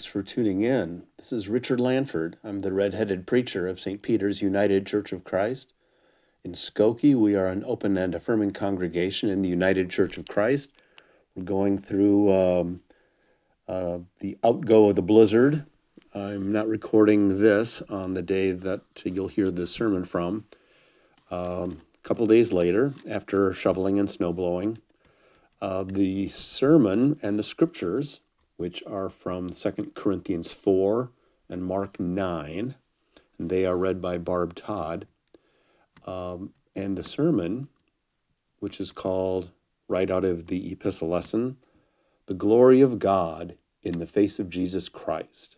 Thanks for tuning in. This is Richard Lanford. I'm the redheaded preacher of St. Peter's United Church of Christ. In Skokie, we are an open and affirming congregation in the United Church of Christ. We're going through um, uh, the outgo of the blizzard. I'm not recording this on the day that you'll hear the sermon from. Um, a couple days later, after shoveling and snow blowing, uh, the sermon and the scriptures which are from 2 Corinthians 4 and Mark 9, and they are read by Barb Todd. Um, and the sermon, which is called, right out of the epistle lesson, The Glory of God in the Face of Jesus Christ.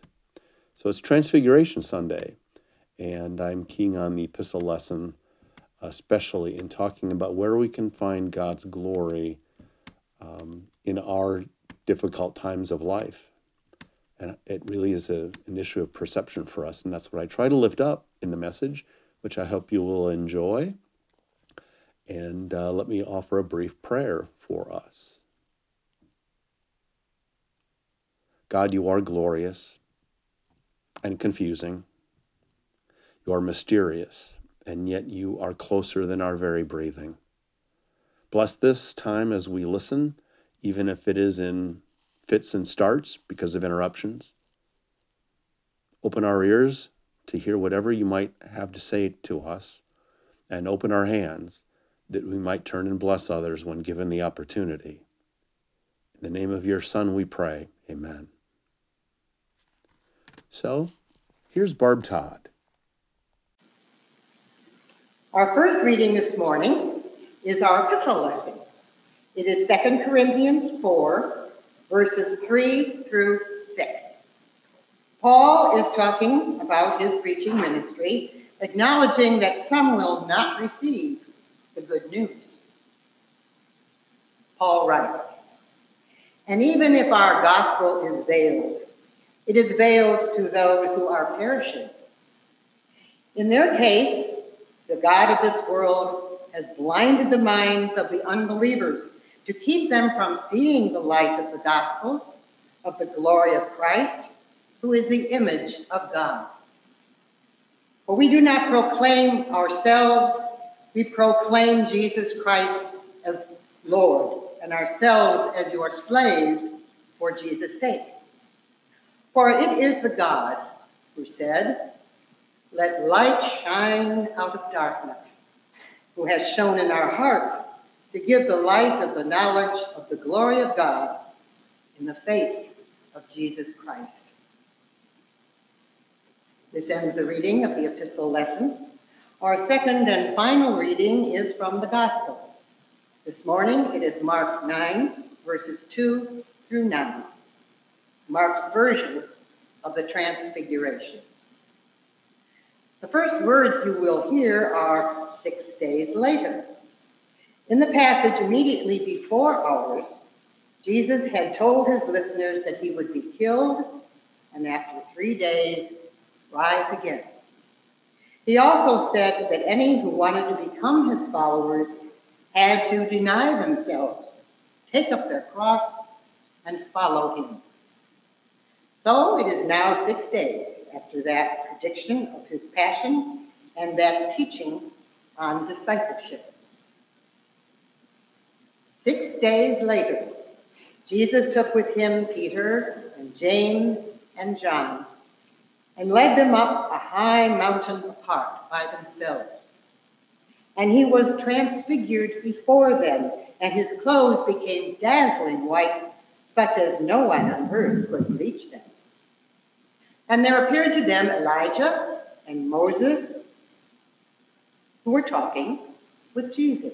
So it's Transfiguration Sunday, and I'm keying on the epistle lesson, especially in talking about where we can find God's glory um, in our difficult times of life. And it really is a, an issue of perception for us. And that's what I try to lift up in the message, which I hope you will enjoy. And uh, let me offer a brief prayer for us. God, you are glorious and confusing. You are mysterious, and yet you are closer than our very breathing. Bless this time as we listen even if it is in fits and starts because of interruptions. Open our ears to hear whatever you might have to say to us, and open our hands that we might turn and bless others when given the opportunity. In the name of your Son, we pray. Amen. So, here's Barb Todd. Our first reading this morning is our epistle lesson. It is 2 Corinthians 4, verses 3 through 6. Paul is talking about his preaching ministry, acknowledging that some will not receive the good news. Paul writes, And even if our gospel is veiled, it is veiled to those who are perishing. In their case, the God of this world has blinded the minds of the unbelievers to keep them from seeing the light of the gospel of the glory of Christ, who is the image of God. For we do not proclaim ourselves, we proclaim Jesus Christ as Lord, and ourselves as your slaves for Jesus' sake. For it is the God who said, Let light shine out of darkness, who has shown in our hearts to give the light of the knowledge of the glory of God in the face of Jesus Christ. This ends the reading of the epistle lesson. Our second and final reading is from the Gospel. This morning it is Mark 9, verses 2 through 9, Mark's version of the Transfiguration. The first words you will hear are six days later. In the passage immediately before ours, Jesus had told his listeners that he would be killed and after three days rise again. He also said that any who wanted to become his followers had to deny themselves, take up their cross, and follow him. So it is now six days after that prediction of his passion and that teaching on discipleship. Six days later, Jesus took with him Peter and James and John and led them up a high mountain apart by themselves. And he was transfigured before them, and his clothes became dazzling white, such as no one on earth could bleach them. And there appeared to them Elijah and Moses, who were talking with Jesus.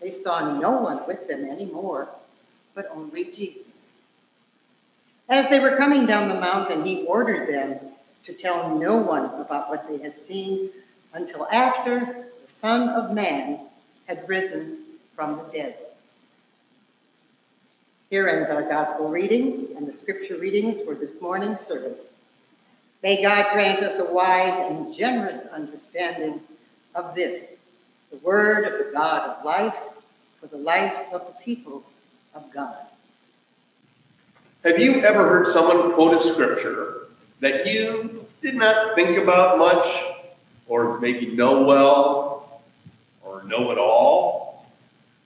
they saw no one with them anymore, but only Jesus. As they were coming down the mountain, he ordered them to tell no one about what they had seen until after the Son of Man had risen from the dead. Here ends our gospel reading and the scripture readings for this morning's service. May God grant us a wise and generous understanding of this, the word of the God of life, for the life of the people of God. Have you ever heard someone quote a scripture that you did not think about much, or maybe know well, or know at all?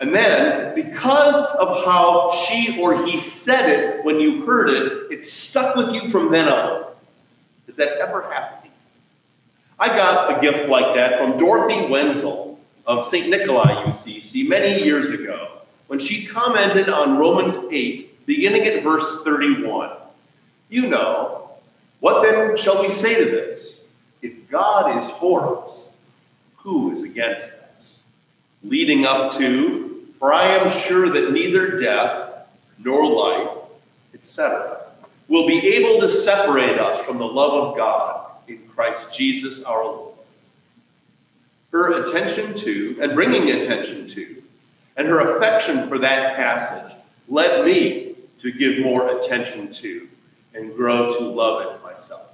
And then, because of how she or he said it when you heard it, it stuck with you from then on. Has that ever happened? I got a gift like that from Dorothy Wenzel of St. Nikolai UCC many years ago when she commented on Romans 8, beginning at verse 31. You know, what then shall we say to this? If God is for us, who is against us? Leading up to, for I am sure that neither death nor life, etc., will be able to separate us from the love of God in Christ Jesus our Lord. Her attention to, and bringing attention to, and her affection for that passage led me to give more attention to and grow to love it myself.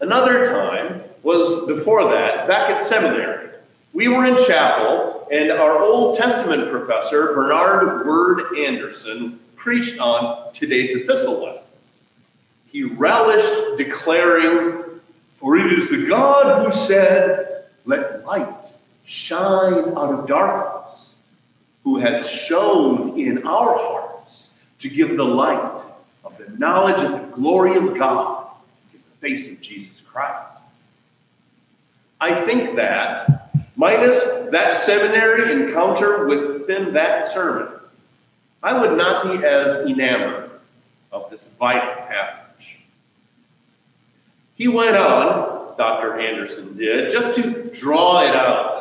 Another time was before that, back at seminary. We were in chapel, and our Old Testament professor, Bernhard Word Anderson, preached on today's epistle lesson. He relished declaring, For it is the God who said, Let light shine out of darkness, who has shone in our hearts to give the light of the knowledge of the glory of God in the face of Jesus Christ. I think that, minus that seminary encounter within that sermon, I would not be as enamored of this vital passage. He went on, Dr. Anderson did, just to draw it out,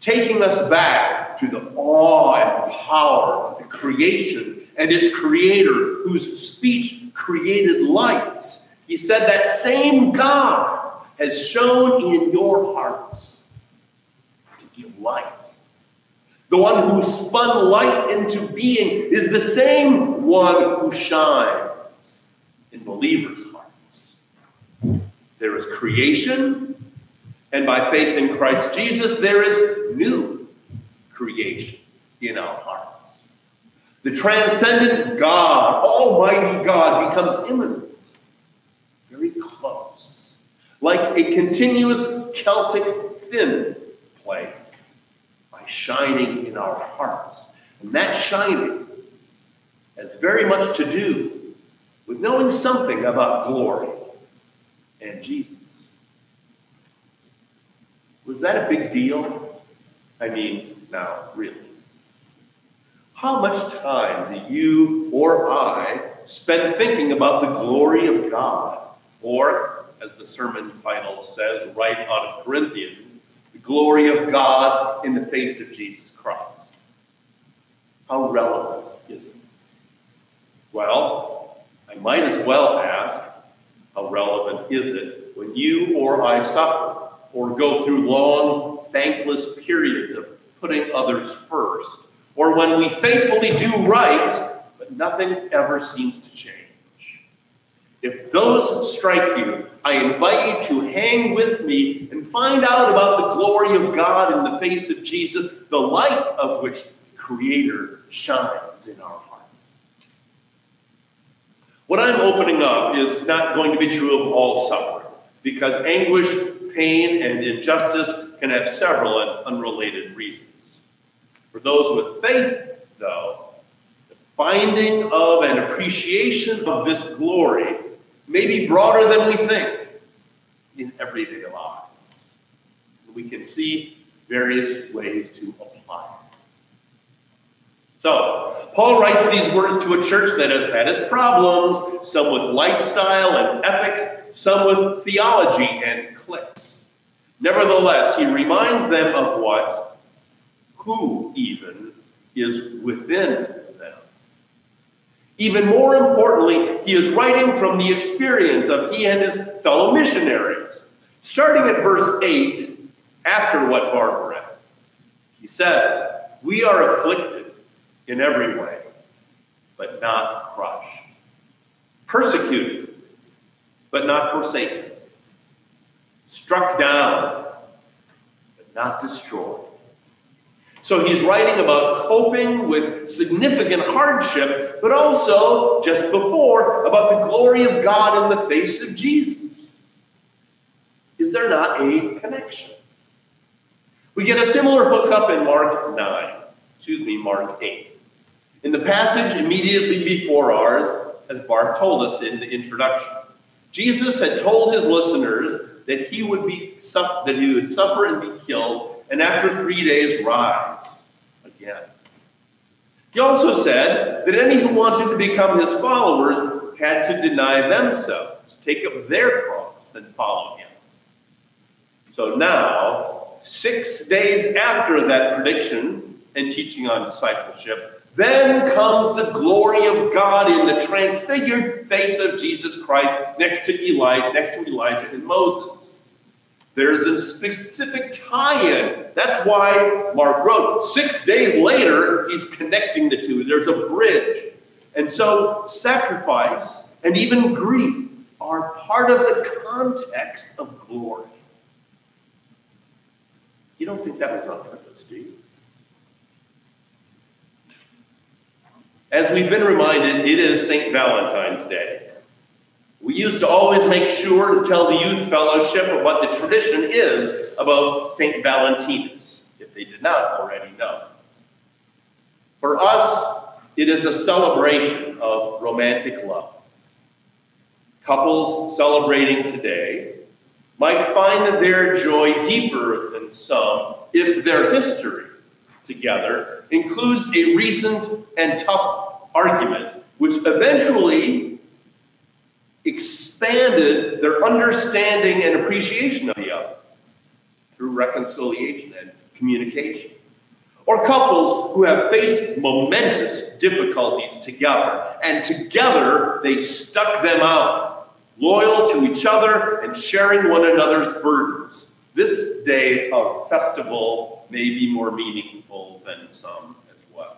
taking us back to the awe and power of the creation and its creator, whose speech created light. He said that same God has shown in your hearts to give light. The one who spun light into being is the same one who shines in believers' hearts. There is creation, and by faith in Christ Jesus, there is new creation in our hearts. The transcendent God, Almighty God, becomes immanent, very close, like a continuous Celtic thin place by shining in our hearts. And that shining has very much to do with knowing something about glory and Jesus. Was that a big deal? I mean, now, really. How much time do you or I spend thinking about the glory of God? Or, as the sermon title says right out of Corinthians, the glory of God in the face of Jesus Christ. How relevant is it? Well, I might as well ask, how relevant is it when you or I suffer or go through long, thankless periods of putting others first, or when we faithfully do right, but nothing ever seems to change? If those strike you, I invite you to hang with me and find out about the glory of God in the face of Jesus, the light of which the Creator shines in our. What I'm opening up is not going to be true of all suffering, because anguish, pain, and injustice can have several and unrelated reasons. For those with faith, though, the finding of and appreciation of this glory may be broader than we think in everyday lives. We can see various ways to apply it. So, Paul writes these words to a church that has had its problems, some with lifestyle and ethics, some with theology and cliques. Nevertheless, he reminds them of what, who even, is within them. Even more importantly, he is writing from the experience of he and his fellow missionaries. Starting at verse 8, after what Barbara read, he says, We are afflicted in every way, but not crushed, persecuted, but not forsaken, struck down, but not destroyed. So he's writing about coping with significant hardship, but also, just before, about the glory of God in the face of Jesus. Is there not a connection? We get a similar hookup in Mark 9, excuse me, Mark 8. In the passage immediately before ours, as Barb told us in the introduction, Jesus had told his listeners that he would be that he would suffer and be killed, and after three days rise again. He also said that any who wanted to become his followers had to deny themselves, take up their cross, and follow him. So now, six days after that prediction and teaching on discipleship, then comes the glory of God in the transfigured face of Jesus Christ next to Eli, next to Elijah and Moses. There's a specific tie-in. That's why Mark wrote. Six days later, he's connecting the two. There's a bridge. And so sacrifice and even grief are part of the context of glory. You don't think that was on purpose, do you? As we've been reminded, it is St. Valentine's Day. We used to always make sure to tell the youth fellowship of what the tradition is about St. Valentinus, if they did not already know. For us, it is a celebration of romantic love. Couples celebrating today might find their joy deeper than some if their history together includes a recent and tough argument, which eventually expanded their understanding and appreciation of the other through reconciliation and communication. Or couples who have faced momentous difficulties together, and together they stuck them out, loyal to each other and sharing one another's burdens. This day of festival may be more meaningful than some as well.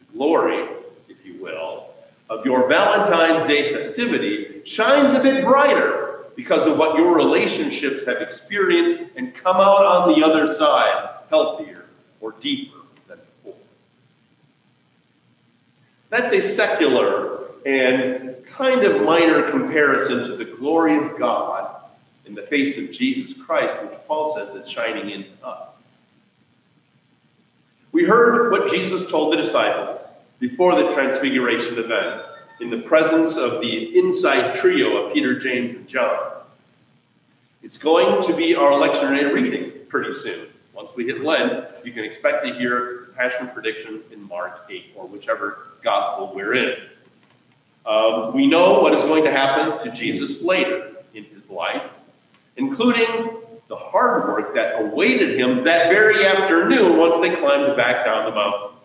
The glory, if you will, of your Valentine's Day festivity shines a bit brighter because of what your relationships have experienced and come out on the other side healthier or deeper than before. That's a secular and kind of minor comparison to the glory of God in the face of Jesus Christ, which Paul says is shining into us. We heard what Jesus told the disciples before the transfiguration event in the presence of the inside trio of Peter, James, and John. It's going to be our lectionary reading pretty soon. Once we hit Lent, you can expect to hear the Passion prediction in Mark 8 or whichever gospel we're in. Um, we know what is going to happen to Jesus later in his life, including the hard work that awaited him that very afternoon once they climbed back down the mountain.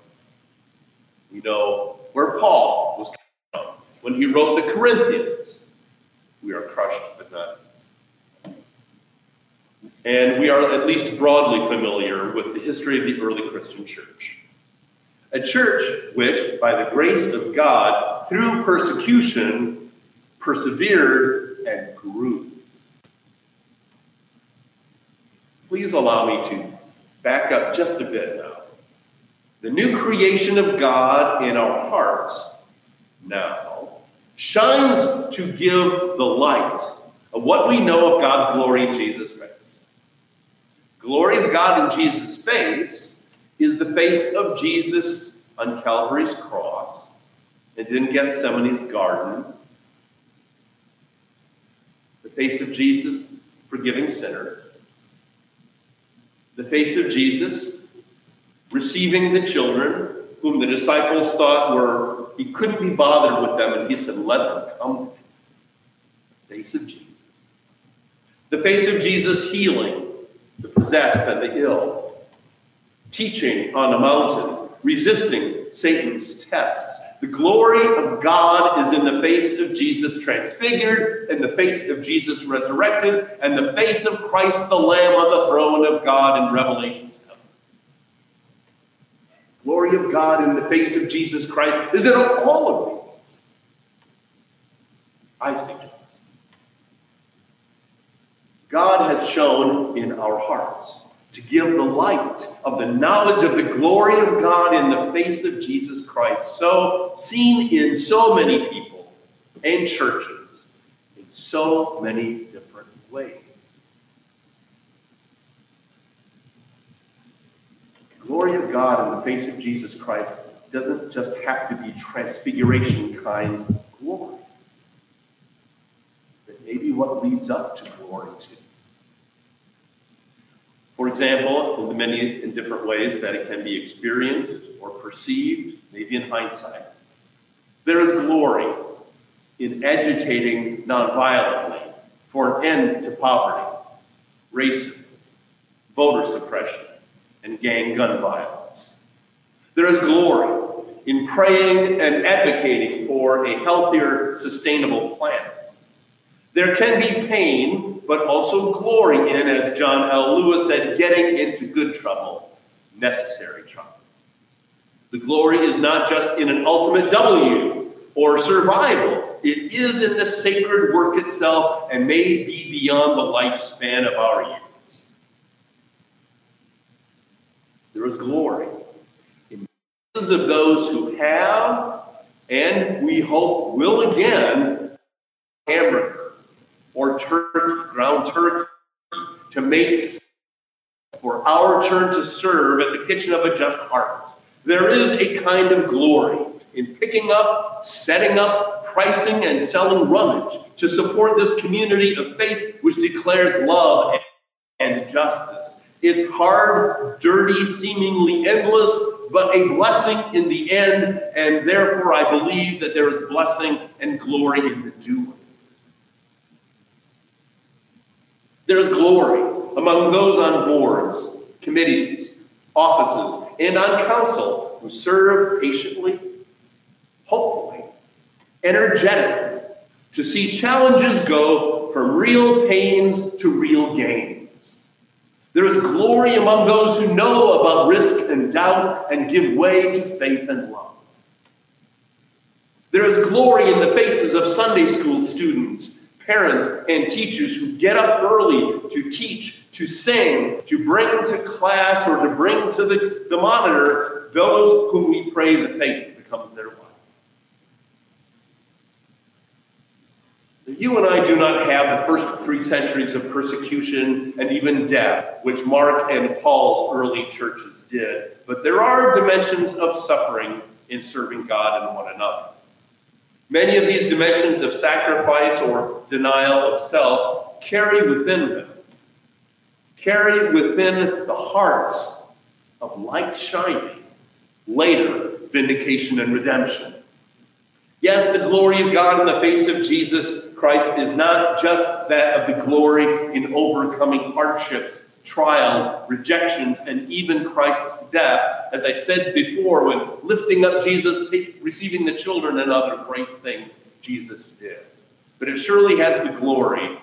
We know where Paul was from when he wrote the Corinthians. We are crushed but not. And we are at least broadly familiar with the history of the early Christian church. A church which, by the grace of God, through persecution, persevered and grew. Please allow me to back up just a bit now. The new creation of God in our hearts now shines to give the light of what we know of God's glory in Jesus' face. Glory of God in Jesus' face is the face of Jesus on Calvary's cross and in Gethsemane's garden. The face of Jesus forgiving sinners. The face of Jesus receiving the children whom the disciples thought were, he couldn't be bothered with them, and he said, Let them come. The face of Jesus. The face of Jesus healing the possessed and the ill, teaching on a mountain, resisting Satan's tests, The glory of God is in the face of Jesus transfigured, in the face of Jesus resurrected, and the face of Christ the Lamb on the throne of God in Revelations 7. Glory of God in the face of Jesus Christ is in all of these. I say think God has shown in our hearts to give the light of the knowledge of the glory of God in the face of Jesus Christ, so seen in so many people and churches in so many different ways. The glory of God in the face of Jesus Christ doesn't just have to be transfiguration kinds of glory, but maybe what leads up to glory too. For example, in the many in different ways that it can be experienced or perceived, maybe in hindsight. There is glory in agitating nonviolently for an end to poverty, racism, voter suppression, and gang gun violence. There is glory in praying and advocating for a healthier, sustainable planet. There can be pain but also glory in, as John L. Lewis said, getting into good trouble, necessary trouble. The glory is not just in an ultimate W or survival. It is in the sacred work itself and may be beyond the lifespan of our years. There is glory in the of those who have and we hope will again hamburger or turkey, ground turkey, to make for our turn to serve at the kitchen of a just harvest. There is a kind of glory in picking up, setting up, pricing, and selling rummage to support this community of faith which declares love and justice. It's hard, dirty, seemingly endless, but a blessing in the end, and therefore I believe that there is blessing and glory in the doing. There is glory among those on boards, committees, offices, and on council who serve patiently, hopefully, energetically, to see challenges go from real pains to real gains. There is glory among those who know about risk and doubt and give way to faith and love. There is glory in the faces of Sunday school students parents and teachers who get up early to teach, to sing, to bring to class or to bring to the, the monitor those whom we pray the faith becomes their life. You and I do not have the first three centuries of persecution and even death, which Mark and Paul's early churches did, but there are dimensions of suffering in serving God and one another. Many of these dimensions of sacrifice or denial of self carry within them, carry within the hearts of light shining, later vindication and redemption. Yes, the glory of God in the face of Jesus Christ is not just that of the glory in overcoming hardships trials, rejections, and even Christ's death, as I said before, when lifting up Jesus, take, receiving the children, and other great things Jesus did. But it surely has the glory,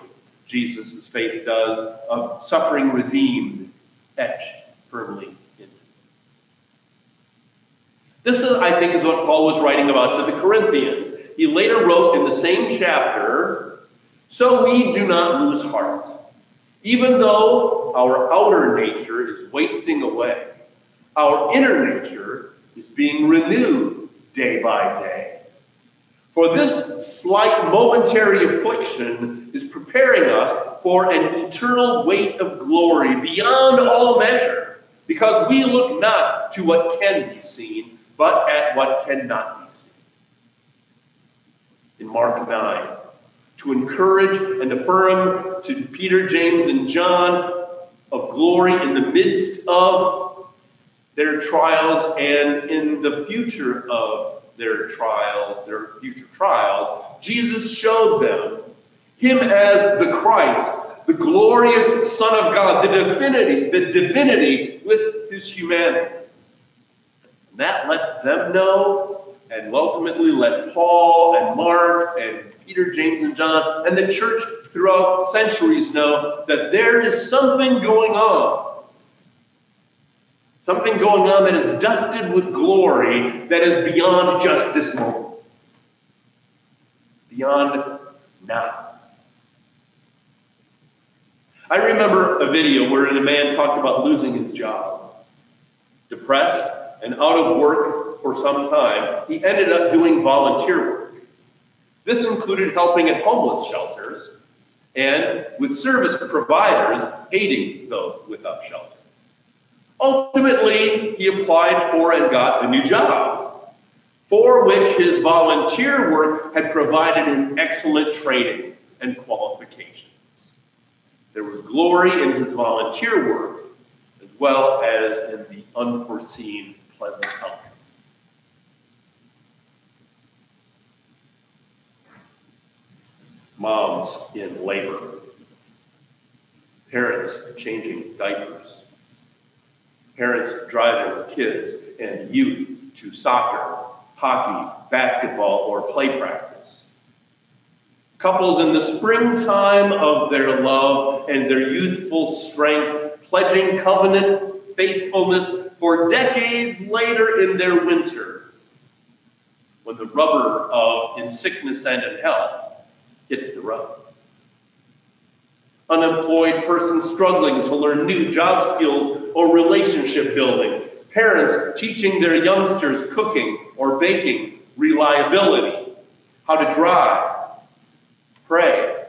Jesus' faith does, of suffering redeemed, etched firmly into. This, is, I think, is what Paul was writing about to the Corinthians. He later wrote in the same chapter, So we do not lose heart. Even though our outer nature is wasting away, our inner nature is being renewed day by day. For this slight momentary affliction is preparing us for an eternal weight of glory beyond all measure, because we look not to what can be seen, but at what cannot be seen. In Mark 9, to encourage and affirm to Peter, James, and John of glory in the midst of their trials and in the future of their trials, their future trials, Jesus showed them him as the Christ, the glorious Son of God, the divinity, the divinity with his humanity. And that lets them know and ultimately let Paul and Mark and Peter, James, and John, and the church throughout centuries know that there is something going on. Something going on that is dusted with glory that is beyond just this moment. Beyond now. I remember a video wherein a man talked about losing his job. Depressed and out of work for some time, he ended up doing volunteer work. This included helping at homeless shelters and with service providers aiding those without shelter. Ultimately, he applied for and got a new job, for which his volunteer work had provided an excellent training and qualifications. There was glory in his volunteer work, as well as in the unforeseen pleasant outcome. Moms in labor, parents changing diapers, parents driving kids and youth to soccer, hockey, basketball, or play practice. Couples in the springtime of their love and their youthful strength, pledging covenant faithfulness for decades later in their winter, when the rubber of in sickness and in health hits the road. Unemployed persons struggling to learn new job skills or relationship building. Parents teaching their youngsters cooking or baking, reliability, how to drive, pray,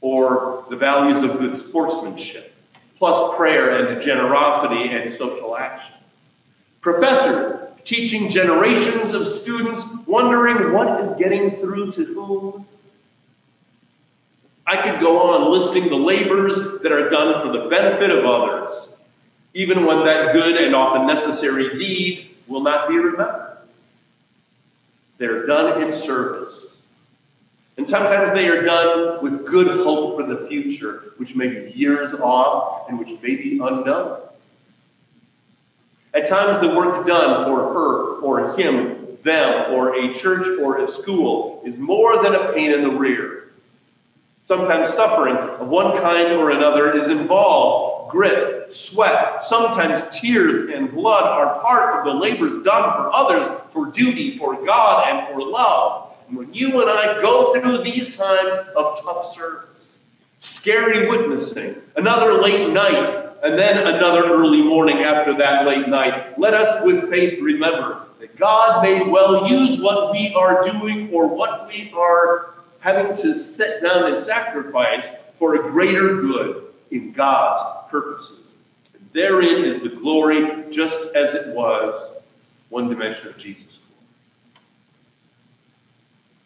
or the values of good sportsmanship, plus prayer and generosity and social action. Professors teaching generations of students wondering what is getting through to whom. I could go on listing the labors that are done for the benefit of others even when that good and often necessary deed will not be remembered. They're done in service. And sometimes they are done with good hope for the future, which may be years off and which may be unknown. At times, the work done for her or him, them, or a church or a school is more than a pain in the rear. Sometimes suffering of one kind or another is involved. Grit, sweat, sometimes tears and blood are part of the labors done for others, for duty, for God, and for love. And when you and I go through these times of tough service, scary witnessing, another late night, and then another early morning after that late night, let us with faith remember that God may well use what we are doing or what we are having to sit down and sacrifice for a greater good in God's purposes. And therein is the glory, just as it was one dimension of Jesus'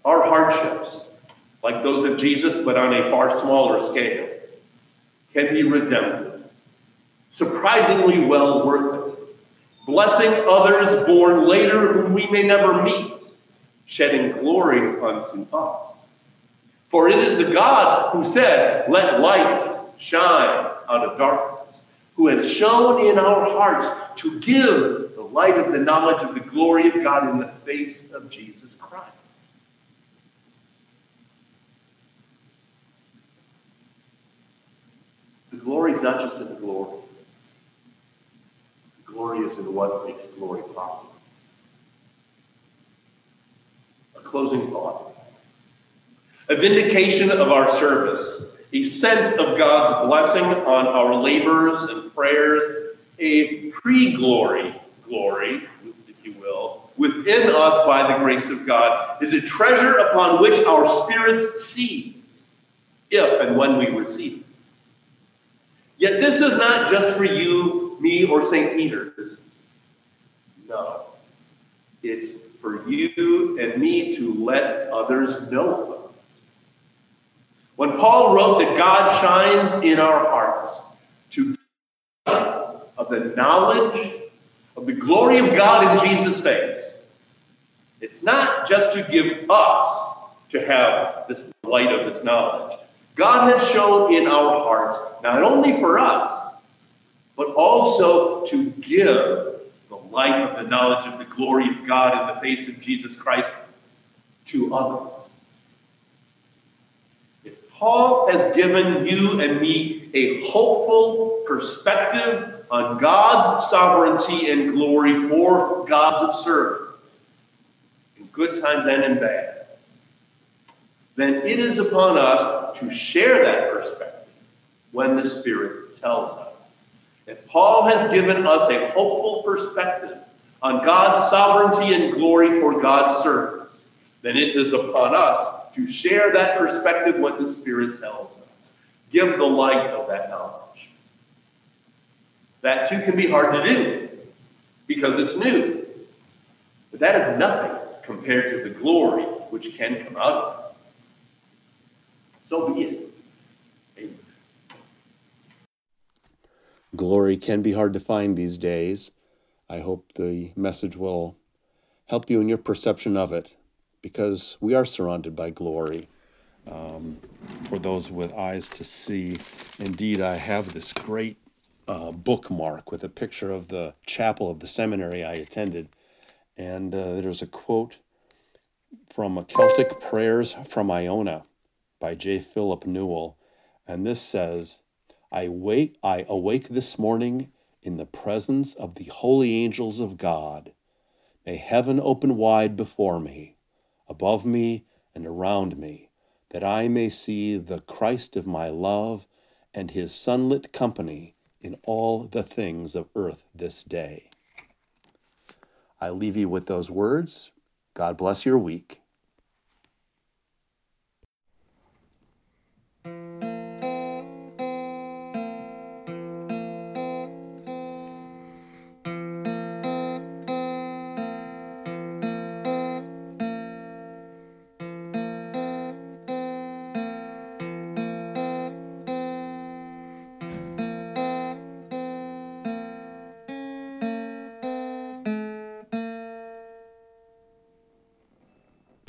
glory. Our hardships, like those of Jesus, but on a far smaller scale, can be redemptive, surprisingly well worth it, blessing others born later whom we may never meet, shedding glory unto us. For it is the God who said, Let light shine out of darkness, who has shown in our hearts to give the light of the knowledge of the glory of God in the face of Jesus Christ. The glory is not just in the glory. The glory is in what makes glory possible. A closing thought a vindication of our service, a sense of God's blessing on our labors and prayers, a pre glory glory, if you will, within us by the grace of God, is a treasure upon which our spirits seize, if and when we receive. Yet this is not just for you, me, or St. Peter's. No. It's for you and me to let others know when Paul wrote that God shines in our hearts to of the knowledge of the glory of God in Jesus' face, it's not just to give us to have this light of this knowledge. God has shown in our hearts, not only for us, but also to give the light of the knowledge of the glory of God in the face of Jesus Christ to others. Paul has given you and me a hopeful perspective on God's sovereignty and glory for God's observance, in good times and in bad, then it is upon us to share that perspective when the Spirit tells us. If Paul has given us a hopeful perspective on God's sovereignty and glory for God's servants, then it is upon us to share that perspective when the Spirit tells us. Give the light of that knowledge. That too can be hard to do because it's new. But that is nothing compared to the glory which can come out of us. So be it. Glory can be hard to find these days. I hope the message will help you in your perception of it because we are surrounded by glory. Um, for those with eyes to see, indeed, I have this great uh, bookmark with a picture of the chapel of the seminary I attended. And uh, there's a quote from a Celtic Prayers from Iona by J. Philip Newell. And this says, I wake I awake this morning in the presence of the holy angels of God. May heaven open wide before me, above me and around me, that I may see the Christ of my love and his sunlit company in all the things of earth this day. I leave you with those words. God bless your week.